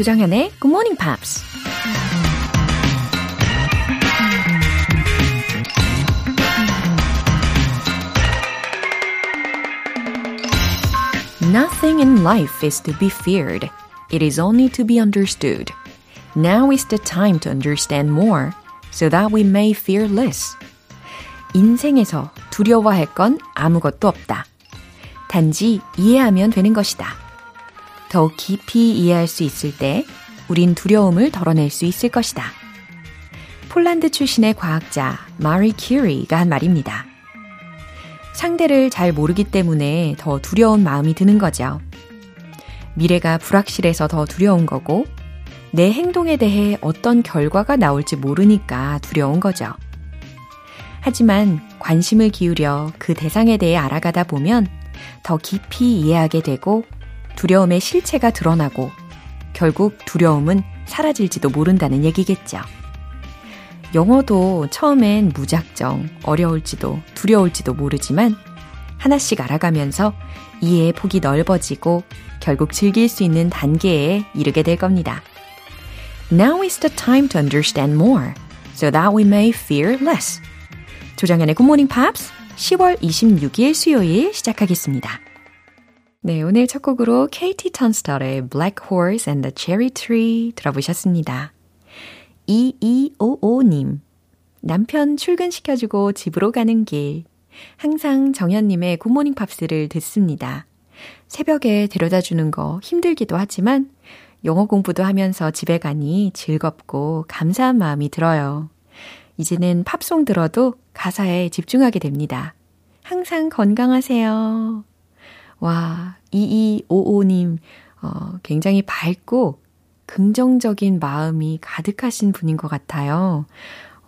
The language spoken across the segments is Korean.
조정현의 Good Morning Pops. Nothing in life is to be feared. It is only to be understood. Now is the time to understand more so that we may fear less. 인생에서 두려워할 건 아무것도 없다. 단지 이해하면 되는 것이다. 더욱 깊이 이해할 수 있을 때 우린 두려움을 덜어낼 수 있을 것이다. 폴란드 출신의 과학자 마리 큐리가 한 말입니다. 상대를 잘 모르기 때문에 더 두려운 마음이 드는 거죠. 미래가 불확실해서 더 두려운 거고, 내 행동에 대해 어떤 결과가 나올지 모르니까 두려운 거죠. 하지만 관심을 기울여 그 대상에 대해 알아가다 보면 더 깊이 이해하게 되고 두려움의 실체가 드러나고 결국 두려움은 사라질지도 모른다는 얘기겠죠. 영어도 처음엔 무작정 어려울지도 두려울지도 모르지만 하나씩 알아가면서 이해의 폭이 넓어지고 결국 즐길 수 있는 단계에 이르게 될 겁니다. Now is the time to understand more so that we may fear less. 조정현의 Good Morning Pops 10월 26일 수요일 시작하겠습니다. 네, 오늘 첫 곡으로 KT 턴스터의 Black Horse and the Cherry Tree 들어보셨습니다. 2255님. 남편 출근시켜주고 집으로 가는 길. 항상 정현님의 굿모닝 팝스를 듣습니다. 새벽에 데려다 주는 거 힘들기도 하지만 영어 공부도 하면서 집에 가니 즐겁고 감사한 마음이 들어요. 이제는 팝송 들어도 가사에 집중하게 됩니다. 항상 건강하세요. 와, 2255님, 어, 굉장히 밝고 긍정적인 마음이 가득하신 분인 것 같아요.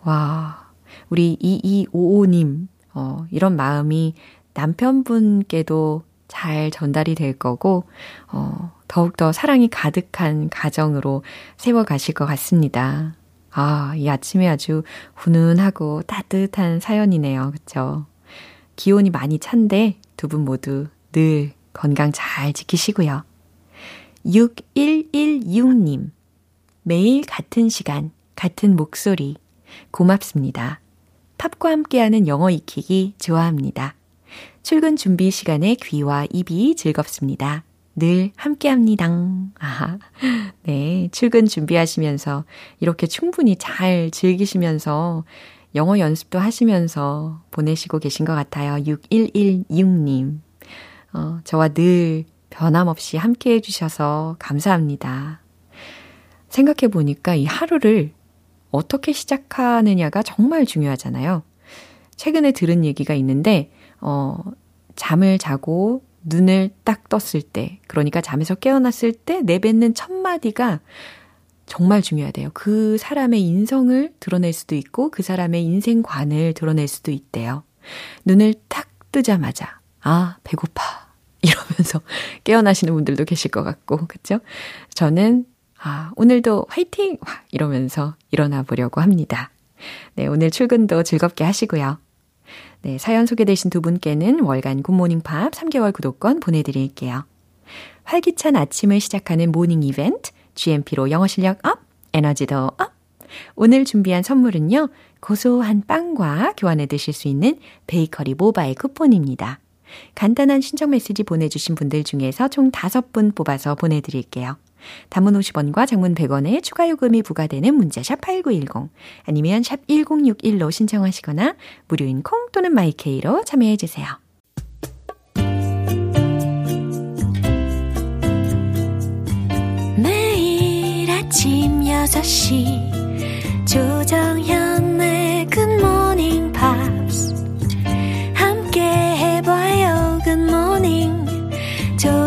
와, 우리 2255님, 어, 이런 마음이 남편분께도 잘 전달이 될 거고, 어, 더욱더 사랑이 가득한 가정으로 세워가실 것 같습니다. 아, 이 아침에 아주 훈훈하고 따뜻한 사연이네요. 그쵸? 기온이 많이 찬데 두 분 모두 늘 건강 잘 지키시고요. 6116님. 매일 같은 시간, 같은 목소리. 고맙습니다. 팝과 함께하는 영어 익히기 좋아합니다. 출근 준비 시간에 귀와 입이 즐겁습니다. 늘 함께 합니다. 아, 네. 출근 준비하시면서 이렇게 충분히 잘 즐기시면서 영어 연습도 하시면서 보내시고 계신 것 같아요. 6116님. 어, 저와 늘 변함없이 함께 해주셔서 감사합니다. 생각해 보니까 이 하루를 어떻게 시작하느냐가 정말 중요하잖아요. 최근에 들은 얘기가 있는데, 어, 잠을 자고 눈을 딱 떴을 때, 그러니까 잠에서 깨어났을 때 내뱉는 첫 마디가 정말 중요하대요. 그 사람의 인성을 드러낼 수도 있고 그 사람의 인생관을 드러낼 수도 있대요. 눈을 딱 뜨자마자 아 배고파 이러면서 깨어나시는 분들도 계실 것 같고 그렇죠? 저는 아 오늘도 화이팅 이러면서 일어나 보려고 합니다. 네 오늘 출근도 즐겁게 하시고요. 네, 사연 소개되신 두 분께는 월간 굿모닝 팝 3개월 구독권 보내드릴게요. 활기찬 아침을 시작하는 모닝 이벤트, GMP로 영어 실력 up, 에너지도 up! 오늘 준비한 선물은요, 고소한 빵과 교환해 드실 수 있는 베이커리 모바일 쿠폰입니다. 간단한 신청 메시지 보내주신 분들 중에서 총 5분 뽑아서 보내드릴게요. 단문 50원과 장문 100원의 추가 요금이 부과되는 문자샵 8910 아니면 샵 1061로 신청하시거나 무료인 콩 또는 마이케이로 참여해 주세요. 매일 아침 6시 조정현의 굿모닝 팝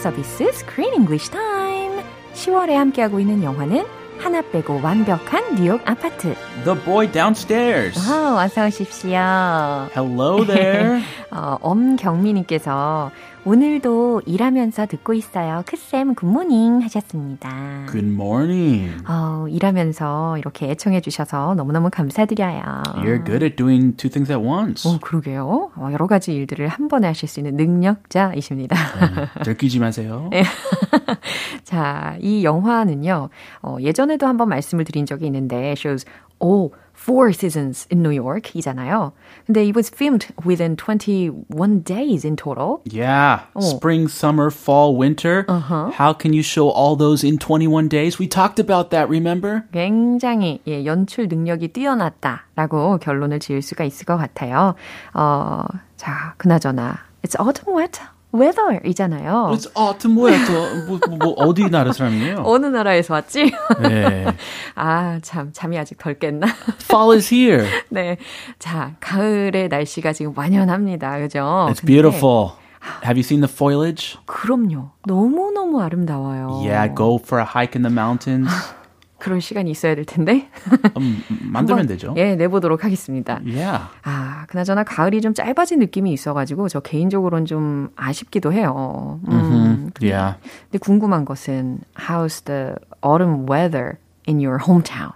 서비스 Screen English Time. 10월에 함께하고 있는 영화는 하나 빼고 완벽한 뉴욕 아파트. The boy downstairs. 아, 어서 오십시오. Hello there. 어, 엄경미님께서 오늘도 일하면서 듣고 있어요. 크쌤 굿모닝 하셨습니다. Morning. 어, 일하면서 이렇게 애청해 주셔서 너무너무 감사드려요. You're good at doing two things at once. 오, 그러게요. 어, 여러 가지 일들을 한 번에 하실 수 있는 능력자이십니다. 네, 들키지 마세요. 네. 자, 이 영화는요, 어, 예전에도 한번 말씀을 드린 적이 있는데, shows all four seasons in New York 이잖아요. 근데 it was filmed within 21 days in total. Yeah. Spring, summer, fall, winter. Uh-huh. How can you show all those in 21 days? We talked about that, remember? 굉장히 예, 연출 능력이 뛰어났다라고 결론을 지을 수가 있을 것 같아요. 어, 자, 그나저나 It's autumn wet weather이잖아요. It's autumn weather. 뭐, 뭐, 뭐 어디 나라 사람이에요? 어느 나라에서 왔지? 네. 아, 참, 잠이 아직 덜 깼나? Fall is here. 네. 자, 가을의 날씨가 지금 완연합니다. 그죠? It's 근데 beautiful. Have you seen the foliage? 그럼요. 너무너무 아름다워요. Yeah, go for a hike in the mountains. 그런 시간이 있어야 될 텐데. 음, 만들면 되죠. 예, 내보도록 하겠습니다. Yeah. 아, 그나저나 가을이 좀 짧아진 느낌이 있어가지고 저 개인적으로는 좀 아쉽기도 해요. 음, Yeah. 근데 궁금한 것은 how's the autumn weather in your hometown?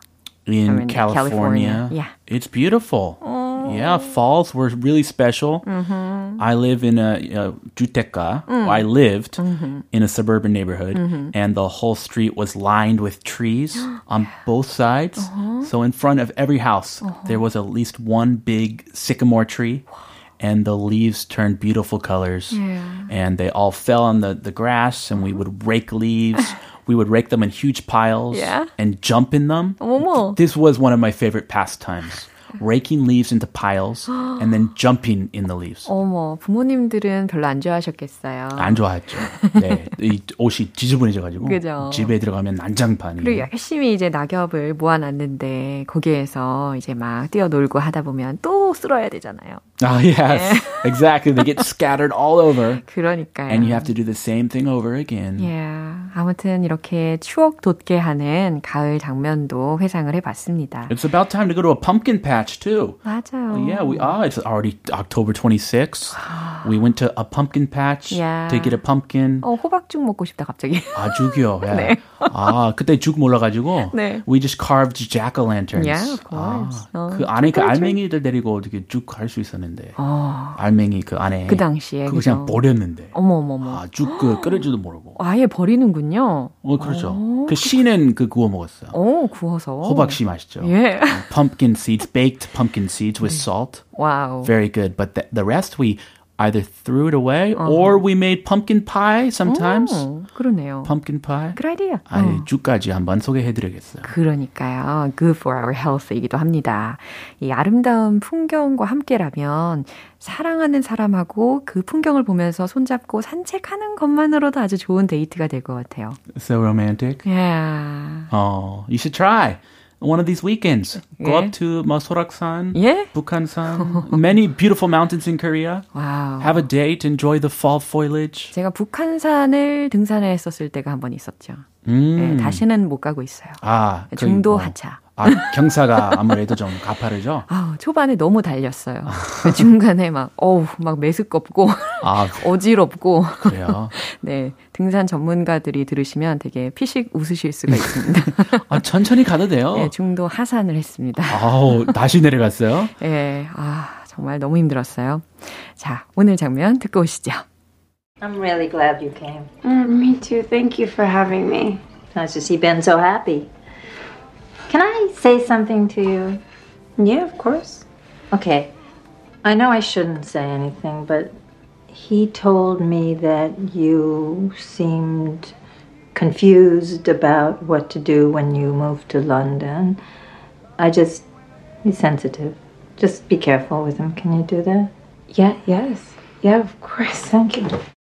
In I mean, California, California. Yeah. it's beautiful. Yeah, falls were really special. Mm-hmm. I live in a, juteka. Mm. I lived mm-hmm. in a suburban neighborhood, mm-hmm. and the whole street was lined with trees on both sides. Uh-huh. So in front of every house, uh-huh. there was at least one big sycamore tree. And the leaves turned beautiful colors. Yeah. And they all fell on the, the grass, and we uh-huh. would rake leaves. we would rake them in huge piles yeah. and jump in them. This was one of my favorite pastimes. Raking leaves into piles and then jumping in the leaves. 어머, 부모님들은 별로 안 좋아하셨겠어요. 안 좋아했죠. 네. 이 옷이 지저분해져가지고. 그죠. 집에 들어가면 난장판이. 그리고 열심히 이제 낙엽을 모아놨는데 거기에서 이제 막 뛰어놀고 하다 보면 또 쓸어야 되잖아요. Ah, yes. exactly. They get scattered all over. 그러니까요. And you have to do the same thing over again. Yeah. 아무튼 이렇게 추억 돋게 하는 가을 장면도 회상을 해봤습니다. It's about time to go to a pumpkin patch too. 맞아요. Yeah, we ah, it's already October 26th. we went to a pumpkin patch Yeah. to get a pumpkin. 어, 호박죽 먹고 싶다 갑자기. 아, 죽이요. Yeah. 네. 아, 그때 죽 몰라 가지고. 네. We just carved jack-o'-lanterns. Yeah, of course. 아, 어, 그 안에 그 그렇죠. 알맹이들 데리고 어떻게 쭉갈수 있었는데. 어, 알맹이 그 안에. 그 당시에, 그거? 그냥 버렸는데. 어머머머. 아, 죽 그 끓일 줄도 모르고. 아예 버리는군요. 어, 그렇죠. 그 씨는 그 구워 먹었어요. 어, 구워서. 호박씨 맛있죠. 예. pumpkin seeds, baked pumpkin seeds with salt. Wow. Very good. But the, the rest we either threw it away or we made pumpkin pie sometimes. 어, 그러네요. pumpkin pie. Good idea. 아니, 어. 죽까지 한번 소개해드리겠어요. 그러니까요. Good for our health이기도 합니다. 이 아름다운 풍경과 함께라면 사랑하는 사람하고 그 풍경을 보면서 손잡고 산책하는 것만으로도 아주 좋은 데이트가 될 것 같아요. So romantic. Yeah. Oh, you should try one of these weekends. Go 예. up to Masoraksan, 예? Bukhansan, many beautiful mountains in Korea. 와우. Have a date, enjoy the fall foliage. 제가 북한산을 등산했었을 때가 한 번 있었죠. 음. 네, 다시는 못 가고 있어요. 아, 중도 뭐, 하차. 아, 경사가 아무래도 좀 가파르죠? 아우, 초반에 너무 달렸어요. 중간에 막, 어우, 막 메스껍고, 아, 어지럽고. 그래요? 네, 등산 전문가들이 들으시면 되게 피식 웃으실 수가 있습니다. 아, 천천히 가도 돼요. 네, 중도 하산을 했습니다. 아우, 다시 내려갔어요? 예, 아, 정말 너무 힘들었어요. 자, 오늘 장면 듣고 오시죠. I'm really glad you came. Mm, me too. Thank you for having me. Nice to see Ben so happy. Say something to you? Yeah, of course. Okay. I know I shouldn't say anything, but he told me that you seemed confused about what to do when you moved to London. I just. He's sensitive. Just be careful with him. Can you do that? Yeah, yes. Yeah, of course. Thank you.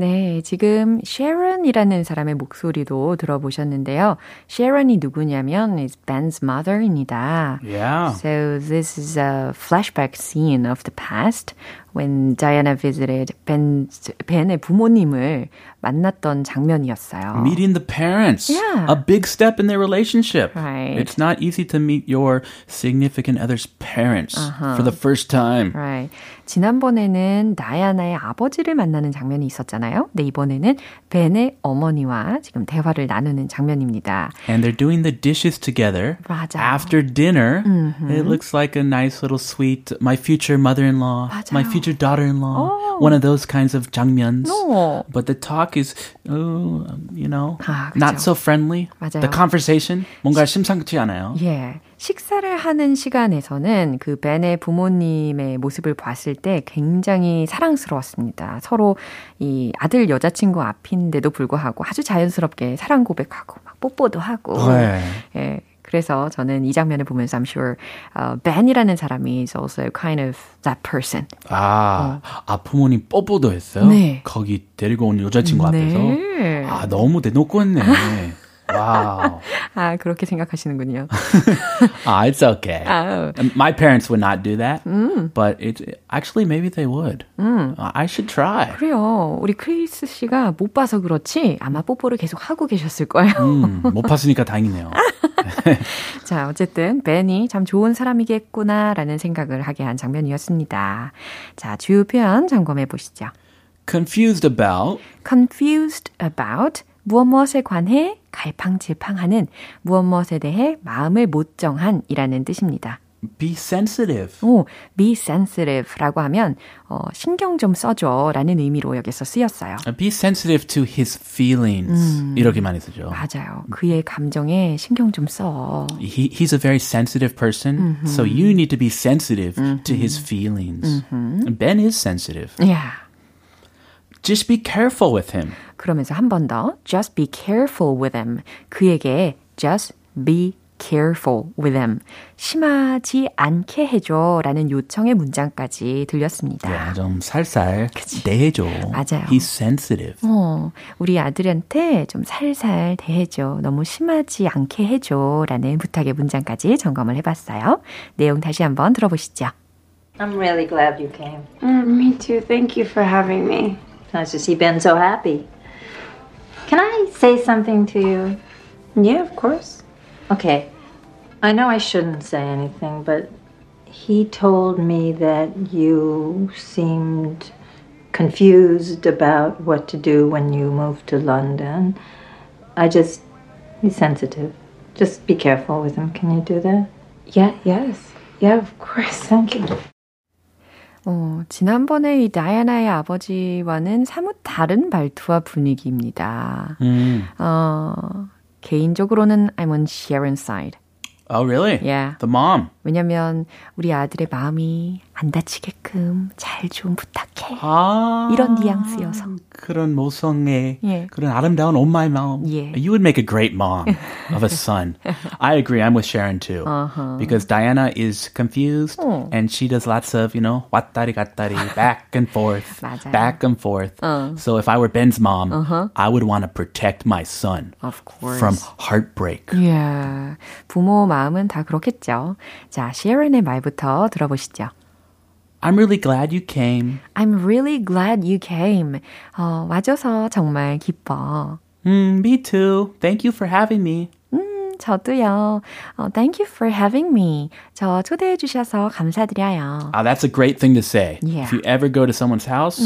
네, 지금 Sharon이라는 사람의 목소리도 들어보셨는데요. Sharon이 누구냐면 is Ben's mother입니다. Yeah. So this is a flashback scene of the past when Diana visited Ben's, Ben의 부모님을 만났던 장면이었어요. Meeting the parents. Yeah. A big step in their relationship. Right. It's not easy to meet your significant other's parents for the first time. Right. 지난번에는 다이아나의 아버지를 만나는 장면이 있었잖아요. 근데 이번에는 벤의 어머니와 지금 대화를 나누는 장면입니다. And they're doing the dishes together. 맞아. After dinner, it looks like a nice little sweet, my future mother-in-law, my 맞아요. future daughter-in-law, one of those kinds of 장면s. 오. But the talk is, oh, you know, 아, not so friendly. 맞아요. The conversation 뭔가 심상치 않아요. 예. 식사를 하는 시간에서는 그 벤의 부모님의 모습을 봤을 때 굉장히 사랑스러웠습니다. 서로 이 아들 여자친구 앞인데도 불구하고 아주 자연스럽게 사랑 고백하고 막 뽀뽀도 하고. 네. 예. 그래서 저는 이 장면을 보면서 I'm sure uh, Ben이라는 사람이 is also kind of that person. 아, 아 부모님 뽀뽀도 했어요? 네. 거기 데리고 온 여자친구 앞에서? 네. 아, 너무 대놓고 했네. Wow. 아, 그렇게 생각하시는군요. Ah, it's okay. Oh. My parents would not do that, but it's actually maybe they would. I should try. 그래요. 우리 크리스 씨가 못 봐서 그렇지 아마 뽀뽀를 계속 하고 계셨을 거예요. 음, 못 봤으니까 다행이네요. 자, 어쨌든 벤이 참 좋은 사람이겠구나라는 생각을 하게 한 장면이었습니다. 자, 주요 표현 점검해 보시죠. Confused about confused about 무엇 무엇에 관해 갈팡질팡하는 무엇 무엇에 대해 마음을 못 정한이라는 뜻입니다. be sensitive. 오, be sensitive라고 하면 어, 신경 좀 써줘라는 의미로 여기서 쓰였어요. Be sensitive to his feelings. 이렇게 많이 쓰죠. 맞아요. 그의 감정에 신경 좀 써. He, he's a very sensitive person, so you need to be sensitive to his feelings. Ben is sensitive. 야. Just be careful with him. 그러면서 한 번 더 just be careful with him. 그에게 just be careful with him. 심하지 않게 해줘 라는 요청의 문장까지 들렸습니다. 야, 좀 살살 대해줘. 맞아요. He's sensitive. 어, 우리 아들한테 좀 살살 대해줘. 너무 심하지 않게 해줘. 라는 부탁의 문장까지 점검을 해봤어요. 내용 다시 한번 들어보시죠. I'm really glad you came. Mm, me too. Thank you for having me. Nice to see Ben so happy. Can I say something to you? Yeah, of course. Okay. I know I shouldn't say anything, but he told me that you seemed confused about what to do when you moved to London. I just, he's sensitive. Just be careful with him. Can you do that? Yeah, yes. Yeah, of course. Thank you. 어, 지난번에 이 다이아나의 아버지와는 사뭇 다른 말투와 분위기입니다. Mm. 어, 개인적으로는 I'm on Sharon's side. Oh, really? Yeah. The mom. 왜냐면 우리 아들의 마음이 안 다치게끔 잘 좀 부탁해. 아, 이런 뉘앙스여서. 그런 모성의 예. 그런 아름다운 엄마의 마음. 예. You would make a great mom of a son. I agree. I'm with Sharon too. Because Diana is confused 어. and she does lots of, you know, 왔다리 갔다리, back and forth, 맞아요. back and forth. So if I were Ben's mom, I would want to protect my son Of course. from heartbreak. 예. 부모 마음은 다 그렇겠죠. 자, 셰런의 말부터 들어보시죠. I'm really glad you came. I'm really glad you came. 어, 와줘서 정말 기뻐. Mm, me too. Thank you for having me. 음, 저도요. 어, thank you for having me. 저 초대해 주셔서 감사드려요. Ah, that's a great thing to say. Yeah. If you ever go to someone's house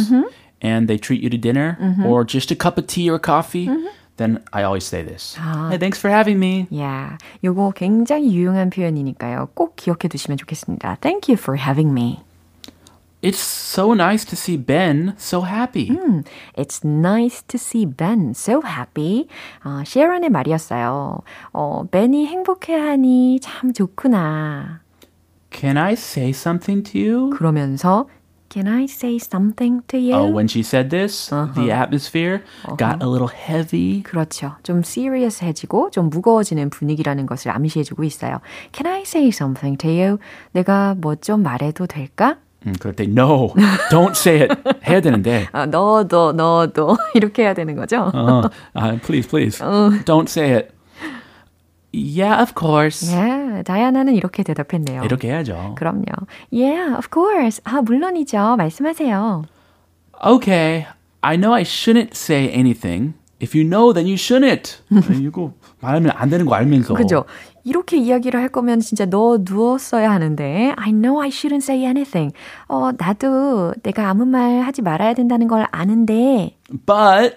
and they treat you to dinner or just a cup of tea or coffee, Then I always say this. Hey, thanks for having me. 야, 요거 굉장히 유용한 표현이니까요. 꼭 기억해 두시면 좋겠습니다. Thank you for having me. It's so nice to see Ben so happy. It's nice to see Ben so happy. 어, 셰런의 말이었어요. 어, 벤이 행복해하니 참 좋구나. Can I say something to you? 그러면서 Can I say something to you? Oh, when she said this, the atmosphere got a little heavy. 그렇죠. 좀 serious해지고 좀 무거워지는 분위기라는 것을 암시해주고 있어요. Can I say something to you? 내가 뭐 좀 말해도 될까? 음, 그럴 때 no, don't say it 해야 되는데. 아, 너도 너도 이렇게 해야 되는 거죠? 어, uh, please, please, don't say it. Yeah, of course. 예, 다이아나는 이렇게 대답했네요. 이렇게 해야죠. 그럼요. Yeah, of course. 아, 물론이죠. 말씀하세요. Okay, I know I shouldn't say anything. If you know, then you shouldn't. 이거 말하면 안 되는 거 알면서. 그죠? 이렇게 이야기를 할 거면 진짜 너 누웠어야 하는데 I know I shouldn't say anything. 어, 나도 내가 아무 말 하지 말아야 된다는 걸 아는데 But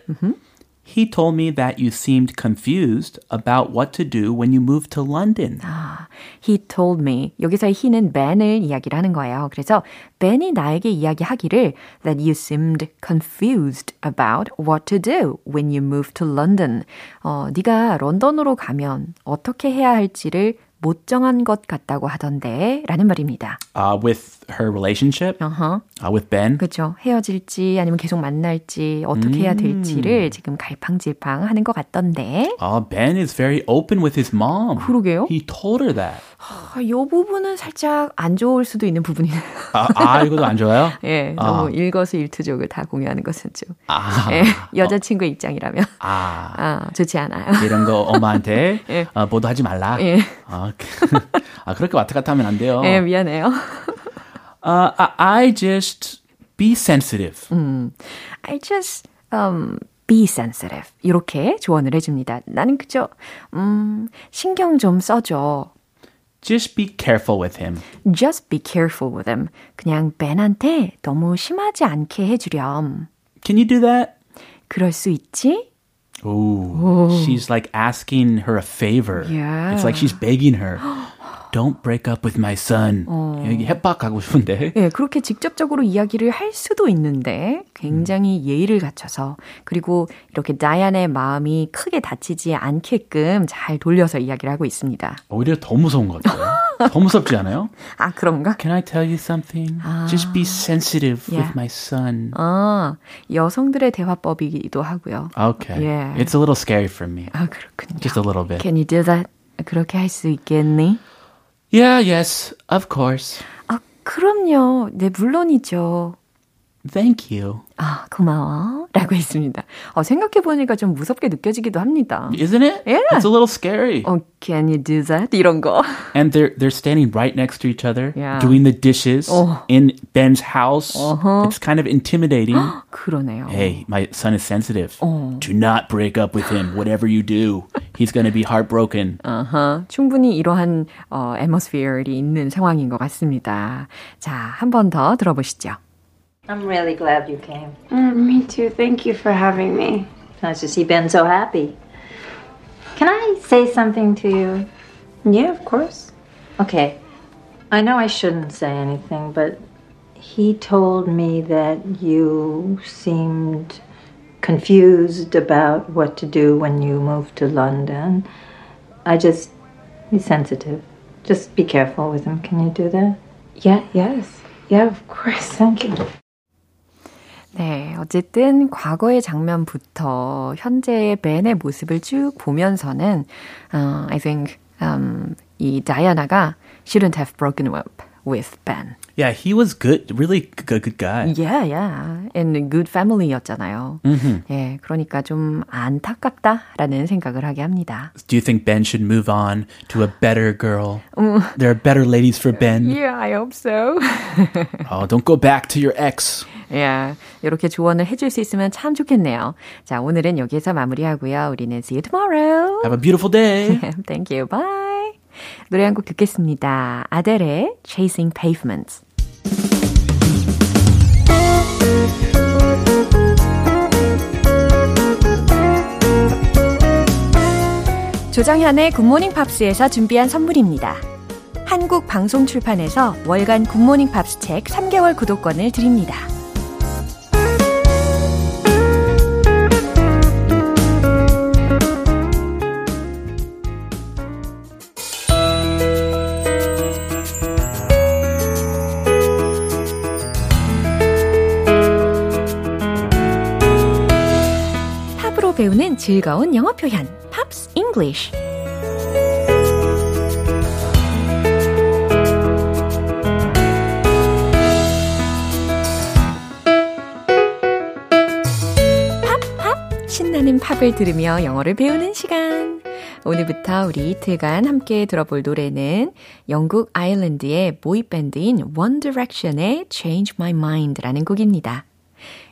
he told me that you seemed confused about what to do when you moved to London. 아, he told me. 여기서의 he는 Ben을 이야기를 하는 거예요. 그래서 Ben이 나에게 이야기하기를 that you seemed confused about what to do when you moved to London. 어, 네가 런던으로 가면 어떻게 해야 할지를 못 정한 것 같다고 하던데 라는 말입니다. Uh, with her relationship 어허. uh, with Ben. 그렇죠. 헤어질지 아니면 계속 만날지 어떻게 해야 될지를 지금 갈팡질팡 하는 것 같던데. Uh, ben is very open with his mom. 그러게요. He told her that. 아, 이 부분은 살짝 안 좋을 수도 있는 부분이네요. 아, 아 이것도 안 좋아요? 예, 너무 일거수일투족을 다 공유하는 것은 좀 아, 예, 여자친구의 입장이라면 아, 아, 좋지 않아요. 이런 거 엄마한테 예. 어, 보도하지 말라. 예. 아, 그- 아, 그렇게 왔다 갔다 하면 안 돼요. 예, 미안해요. Uh, I, I just be sensitive. I just um, be sensitive. 이렇게 조언을 해줍니다. 나는 그저 음, 신경 좀 써줘. Just be careful with him. Just be careful with him. 그냥 벤한테 너무 심하지 않게 해주렴. Can you do that? 그럴 수 있지? Ooh, she's like asking her a favor. Yeah. It's like she's begging her. Don't break up with my son. 여기 협박하고 싶은데. 예, 그렇게 직접적으로 이야기를 할 수도 있는데 굉장히 예의를 갖춰서 그리고 이렇게 다이안의 마음이 크게 다치지 않게끔 잘 돌려서 이야기를 하고 있습니다. 오히려 더 무서운 것 같아요. 더 무섭지 않아요? 아, 그런가? Can I tell you something? Just be sensitive Yeah. with my son. 아, 여성들의 대화법이기도 하고요. Okay. Yeah. It's a little scary for me. 아, 그렇군요. Just a little bit. Can you do that? 그렇게 할 수 있겠니? Yeah, yes, of course. 아, 그럼요. 네, 물론이죠. Thank you. 아, 고마워. 라고 했습니다. 어, 생각해보니까 좀 무섭게 느껴지기도 합니다. Isn't it? Yeah. It's a little scary. 어, can you do that? 이런 거. And they're they're standing right next to each other, Yeah. doing the dishes Oh. in Ben's house. Uh-huh. It's kind of intimidating. 그러네요. hey, my son is sensitive. Oh. Do not break up with him. Whatever you do, he's going to be heartbroken. 아하, 충분히 이러한 어, 애머스피어이 있는 상황인 것 같습니다. 자, 한 번 더 들어보시죠. I'm really glad you came. Mm, me too. Thank you for having me. Nice to see Ben so happy. Can I say something to you? Yeah, of course. Okay. I know I shouldn't say anything, but he told me that you seemed confused about what to do when you moved to London. I just be sensitive. Just be careful with him. Can you do that? Yeah, yes. Yeah, of course. Thank you. 네, 어쨌든 과거의 장면부터 현재의 벤의 모습을 쭉 보면서는 어, I think um, 이 다이아나가 shouldn't have broken up with Ben. Yeah, he was good, really good, good guy. Yeah, yeah. And a good family였잖아요. 예, 그러니까 좀 안타깝다라는 생각을 하게 합니다. Do you think Ben should move on to a better girl? There are better ladies for Ben. Yeah, I hope so. Oh, don't go back to your ex. 야, 이렇게 조언을 해줄 수 있으면 참 좋겠네요. 자, 오늘은 여기서 마무리하고요. 우리는 see you tomorrow. Have a beautiful day. Thank you. Bye. 노래 한 곡 듣겠습니다. 아델의 Chasing Pavements. 조장현의 굿모닝 팝스에서 준비한 선물입니다. 한국 방송 출판에서 월간 굿모닝 팝스 책 3개월 구독권을 드립니다. 즐거운 영어 표현, Pops English. 팝팝 신나는 팝을 들으며 영어를 배우는 시간. 오늘부터 우리 이틀간 함께 들어볼 노래는 영국 아일랜드의 보이밴드인 One Direction의 Change My Mind라는 곡입니다.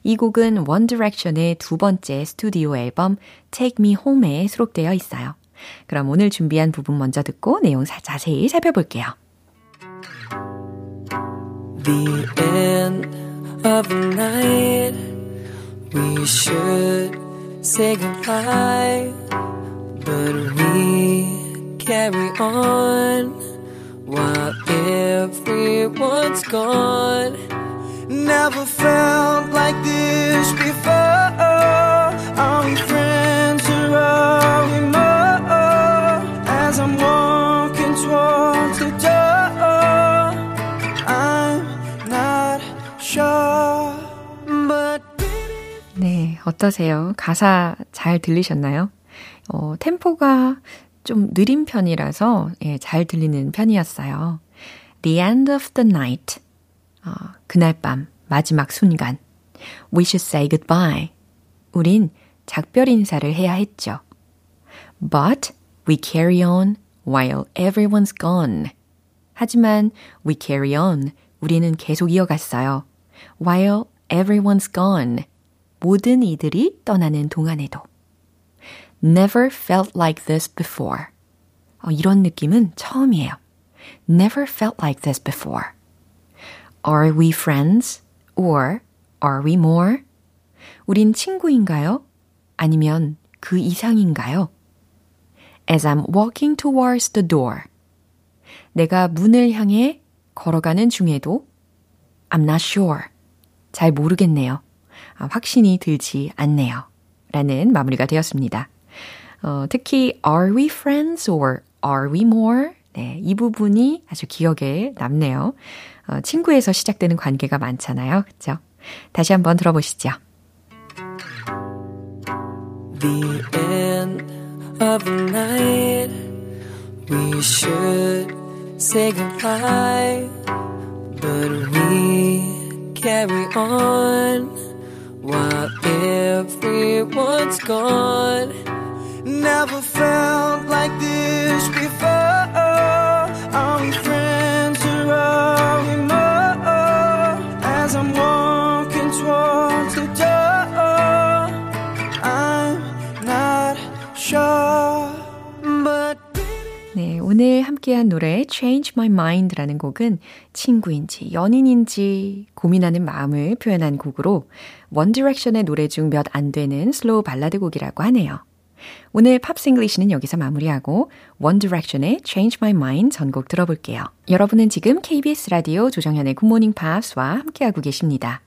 이 곡은 One Direction의 두 번째 스튜디오 앨범 Take Me Home에 수록되어 있어요. 그럼 오늘 준비한 부분 먼저 듣고 내용 자세히 살펴볼게요. The end of the night we should say goodbye but we carry on while everyone's gone Never felt like this before. Are we friends or are we more? As I'm walking towards the door, I'm not sure. But 네, 어떠세요? 가사 잘 들리셨나요? 어, 템포가 좀 느린 편이라서 예, 잘 들리는 편이었어요. The end of the night. 어, 그날 밤 마지막 순간 We should say goodbye. 우린 작별 인사를 해야 했죠. But we carry on while everyone's gone. 하지만 we carry on. 우리는 계속 이어갔어요. While everyone's gone. 모든 이들이 떠나는 동안에도. Never felt like this before. 어, 이런 느낌은 처음이에요. Never felt like this before. Are we friends? Or are we more? 우린 친구인가요? 아니면 그 이상인가요? As I'm walking towards the door. 내가 문을 향해 걸어가는 중에도 I'm not sure. 잘 모르겠네요. 아, 확신이 들지 않네요. 라는 마무리가 되었습니다. 어, 특히 Are we friends or are we more? 네, 이 부분이 아주 기억에 남네요. 어, 친구에서 시작되는 관계가 많잖아요. 그죠? 다시 한번 들어보시죠. The end of the night We should say goodbye But we carry on While everyone's gone Never felt like this before 오늘 함께한 노래 Change My Mind라는 곡은 친구인지 연인인지 고민하는 마음을 표현한 곡으로 One Direction의 노래 중 몇 안 되는 slow 발라드 곡이라고 하네요. 오늘 Pops English는 여기서 마무리하고 One Direction의 Change My Mind 전곡 들어볼게요. 여러분은 지금 KBS 라디오 조정현의 굿모닝 팝스와 함께하고 계십니다.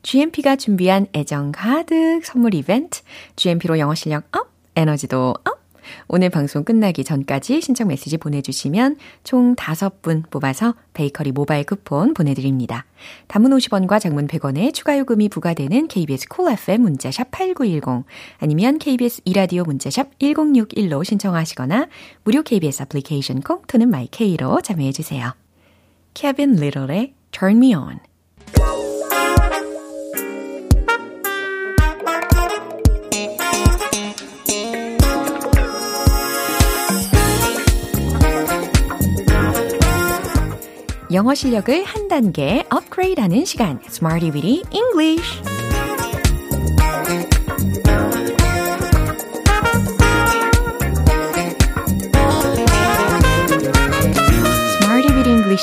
GMP가 준비한 애정 가득 선물 이벤트 GMP로 영어 실력 up, 에너지도 up 오늘 방송 끝나기 전까지 신청 메시지 보내주시면 총 5분 뽑아서 베이커리 모바일 쿠폰 보내드립니다. 단문 50원과 장문 100원의 추가 요금이 부과되는 KBS Cool FM 문자샵 8910 아니면 KBS 2라디오 문자샵 1061로 신청하시거나 무료 KBS 애플리케이션 콩 또는 마이케이로 참여해주세요. 케빈 리틀의 Turn Me On 영어 실력을 한 단계 업그레이드하는 시간, Smarty Weedy English.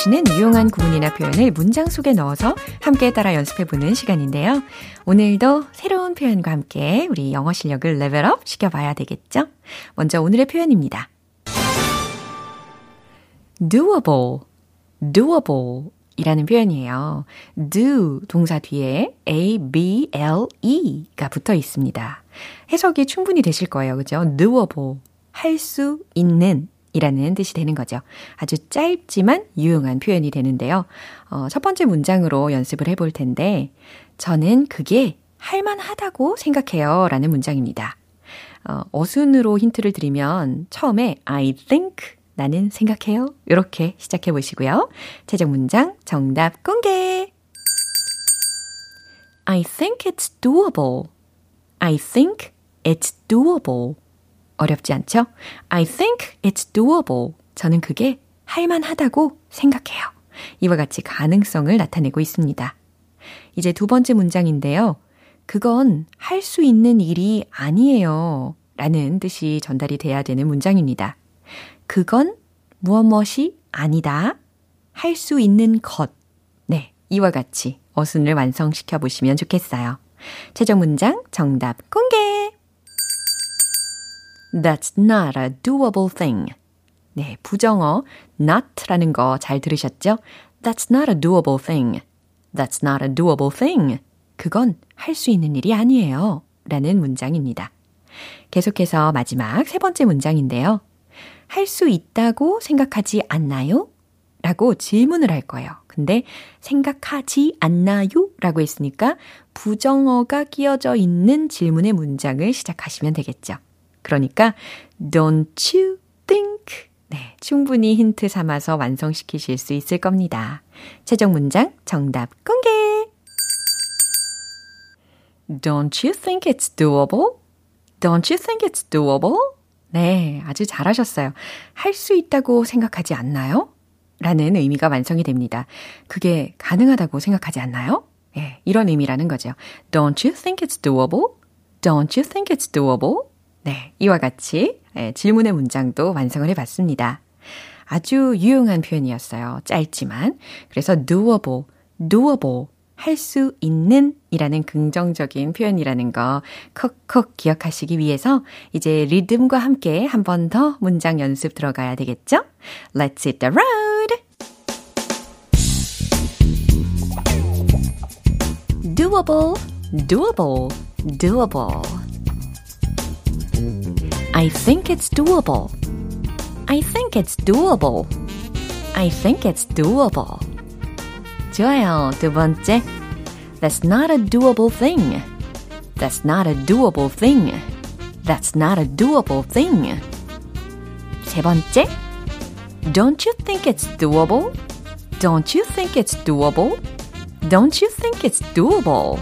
는 유용한 구문이나 표현을 문장 속에 넣어서 함께 따라 연습해보는 시간인데요. 오늘도 새로운 표현과 함께 우리 영어 실력을 레벨업 시켜봐야 되겠죠? 먼저 오늘의 표현입니다. doable doable 이라는 표현이에요. do 동사 뒤에 a, b, l, e가 붙어 있습니다. 해석이 충분히 되실 거예요. 그죠? doable. 할 수 있는 이라는 뜻이 되는 거죠. 아주 짧지만 유용한 표현이 되는데요. 어, 첫 번째 문장으로 연습을 해볼 텐데, 저는 그게 할만하다고 생각해요. 라는 문장입니다. 어, 어순으로 힌트를 드리면, 처음에 I think 나는 생각해요. 이렇게 시작해 보시고요. 최종 문장 정답 공개! I think it's doable. I think it's doable. 어렵지 않죠? I think it's doable. 저는 그게 할만하다고 생각해요. 이와 같이 가능성을 나타내고 있습니다. 이제 두 번째 문장인데요. 그건 할 수 있는 일이 아니에요. 라는 뜻이 전달이 돼야 되는 문장입니다. 그건 무엇 무엇이 아니다. 할 수 있는 것. 네. 이와 같이 어순을 완성시켜 보시면 좋겠어요. 최종 문장 정답 공개! That's not a doable thing. 네, 부정어 not라는 거 잘 들으셨죠? That's not a doable thing. That's not a doable thing. 그건 할 수 있는 일이 아니에요. 라는 문장입니다. 계속해서 마지막 세 번째 문장인데요. 할 수 있다고 생각하지 않나요? 라고 질문을 할 거예요. 근데 생각하지 않나요? 라고 했으니까 부정어가 끼어져 있는 질문의 문장을 시작하시면 되겠죠. 그러니까 don't you think? 네, 충분히 힌트 삼아서 완성시키실 수 있을 겁니다. 최종 문장 정답 공개! Don't you think it's doable? Don't you think it's doable? 네, 아주 잘하셨어요. 할 수 있다고 생각하지 않나요? 라는 의미가 완성이 됩니다. 그게 가능하다고 생각하지 않나요? 예, 이런 의미라는 거죠. Don't you think it's doable? Don't you think it's doable? 네, 이와 같이 예, 질문의 문장도 완성을 해봤습니다. 아주 유용한 표현이었어요. 짧지만. 그래서 doable, doable, 할 수 있는 이라는 긍정적인 표현이라는 거 콕콕 기억하시기 위해서 이제 리듬과 함께 한 번 더 문장 연습 들어가야 되겠죠? Let's hit the road! doable, doable, doable. I think it's doable. I think it's doable. I think it's doable. 좋아요. 두 번째. That's not a doable thing. That's not a doable thing. That's not a doable thing. 세 번째. Don't you think it's doable? Don't you think it's doable? Don't you think it's doable?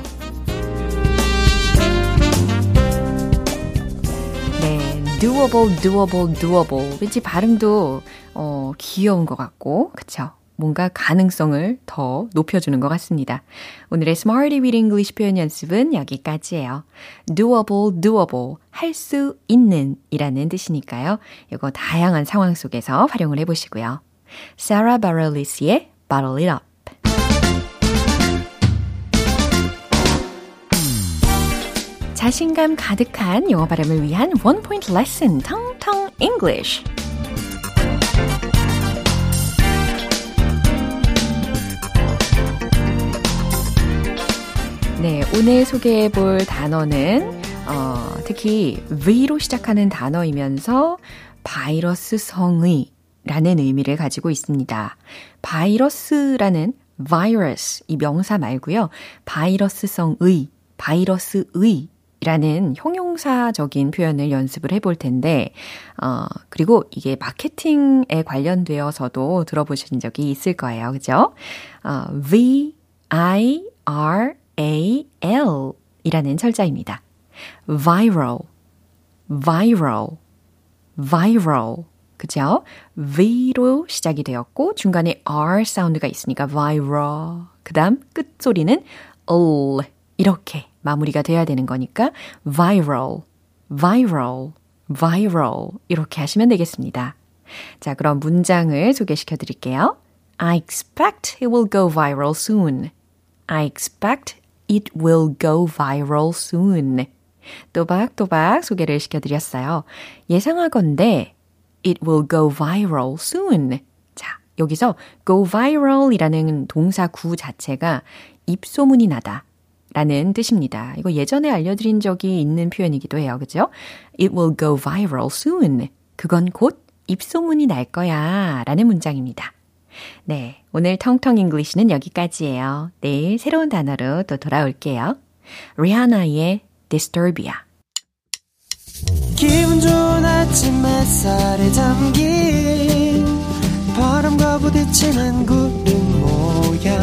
네, doable, doable, doable. 왠지 발음도 어, 귀여운 것 같고, 그쵸? 뭔가 가능성을 더 높여주는 것 같습니다. 오늘의 Smarty with English 표현 연습은 여기까지예요. doable, doable, 할 수 있는 이라는 뜻이니까요. 이거 다양한 상황 속에서 활용을 해보시고요. Sarah Bareilles 의 Bottle It Up 자신감 가득한 영어 발음을 위한 원 포인트 레슨 텅텅 English 네, 오늘 소개해 볼 단어는 어, 특히 V로 시작하는 단어이면서 바이러스 성의 라는 의미를 가지고 있습니다. 바이러스라는 virus 이 명사 말고요. 바이러스성의, 바이러스의 라는 형용사적인 표현을 연습을 해볼 텐데, 어, 그리고 이게 마케팅에 관련되어서도 들어보신 적이 있을 거예요. 그죠? 어, V, I, R, A, L 이라는 철자입니다. viral, viral, viral. 그죠? V로 시작이 되었고, 중간에 R 사운드가 있으니까 viral. 그 다음 끝소리는 L. 이렇게 마무리가 돼야 되는 거니까 viral, viral, viral. 이렇게 하시면 되겠습니다. 자, 그럼 문장을 소개시켜 드릴게요. I expect it will go viral soon. I expect It will go viral soon. 또박또박 소개를 시켜드렸어요. 예상하건대 It will go viral soon. 자, 여기서 go viral 이라는 동사 구 자체가 입소문이 나다. 라는 뜻입니다. 이거 예전에 알려드린 적이 있는 표현이기도 해요. 그죠? It will go viral soon. 그건 곧 입소문이 날 거야. 라는 문장입니다. 네, 오늘 통통 잉글리시는 여기까지예요. 내일 새로운 단어로 또 돌아올게요. 리한나의 Disturbia. 기분 좋은 아침 햇살에 담긴 바람과 부딪히는 구름 모양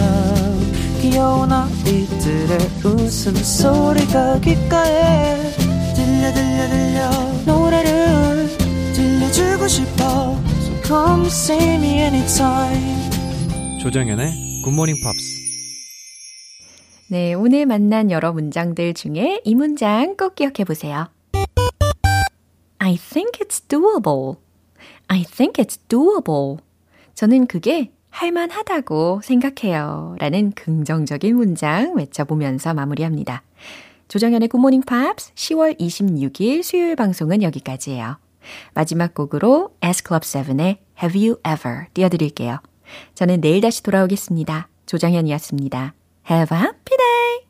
귀여운 아이들의 웃음소리가 귓가에 들려 들려 들려 노래를 들려주고 싶어 come see me anytime 조정연의 굿모닝 팝스 네, 오늘 만난 여러 문장들 중에 이 문장 꼭 기억해 보세요. I think it's doable. I think it's doable. 저는 그게 할만하다고 생각해요. 라는 긍정적인 문장 외쳐보면서 마무리합니다. 조정현의 굿모닝 팝스 10월 26일 수요일 방송은 여기까지예요. 마지막 곡으로 S-Club7의 Have You Ever 띄워드릴게요. 저는 내일 다시 돌아오겠습니다. 조정현이었습니다. Have a happy day!